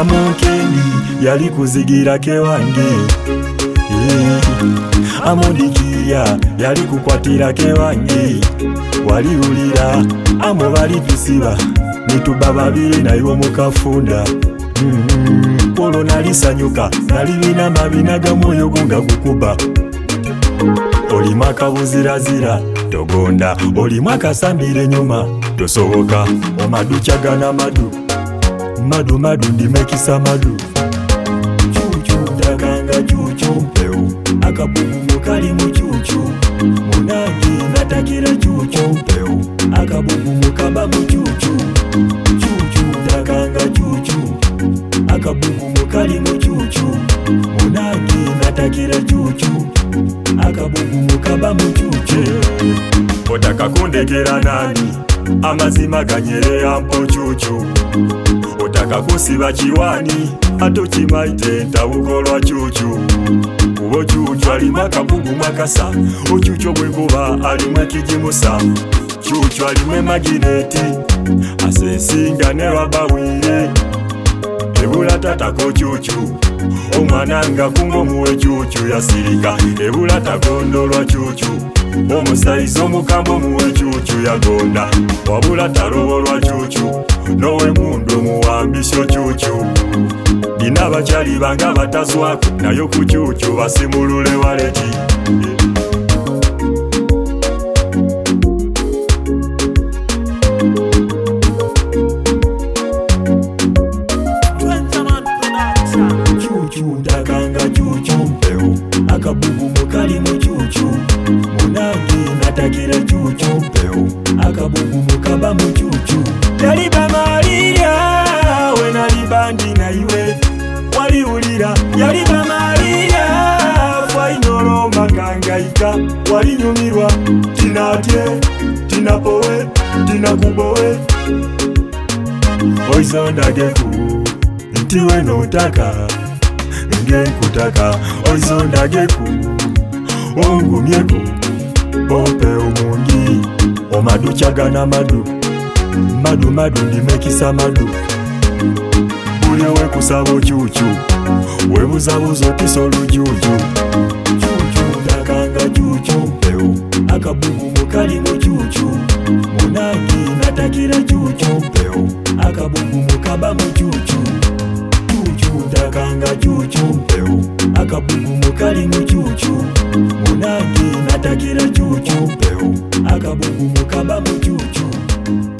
amunkeni yali kuzigirake wange eh, amudikiria yali kukwatirake wange waliulira amubali tusiba nituba babiri naiwo mukafunda mm-hmm. olwo nalisanyuka nalibina mabina gamwoyo gunga gukuba olimakabuzirazira togonda olimu akasambire enyuma tosoboka omaducha gana maduka Madu madu ndimekisa madu chuchu ndakanga chuchu mpeu akabubu mukalimu chuchu munangi natakira chuchu mpeu akabubu mukabamu chuchu chuchu ndakanga chuchu akabubu mukalimu chuchu munangi natakira chuchu akabubu mukabamu chuchu otaka nani amazima ganyere ampo chuchu akakusiba kiwani ate okimaite ntabukolwa cucu kuba ocucu alimu akabugumu akasa ocucu obwekuba alimu ekijimusa cucu alimu emagineti asensinga ne rwabawire ebula tatako cucu omwana nga kunga omuwe cucu yasirika ebula tagondolwa cucu omusaiza omukambe omuwe cucu yagonda wabula talobolwa cucu nowe mundu omuwambisyo cucu dina bacyali banga batazwaku naye ku cucu basimulule waleti akabubumo kali mu cucu munange natagira cucu mpeo akabubumo kaba mu cucu taliba malilya we nalibandi naiwe waliulira yaliba malilya fwainoloma kangaika walinyumirwa tinatye tinapowe tinakubowe oisondageku nti we notaka no nge nkutaka oisondageku ongumyeku bope omungi omadu kyagana madu madu madu ndimekisa madu buli wekusaba ocucu webuzabuzo kisolu juju cucu takanga cucu mpeu akabuhu mukali mu cucu munangi natakira cucu mpeu akabuhu mukaba mu cucu akanga chuchu mpeu akabugumuka limwe chuchu munangi natakira chuchu mpeu akabugumuka bamu chuchu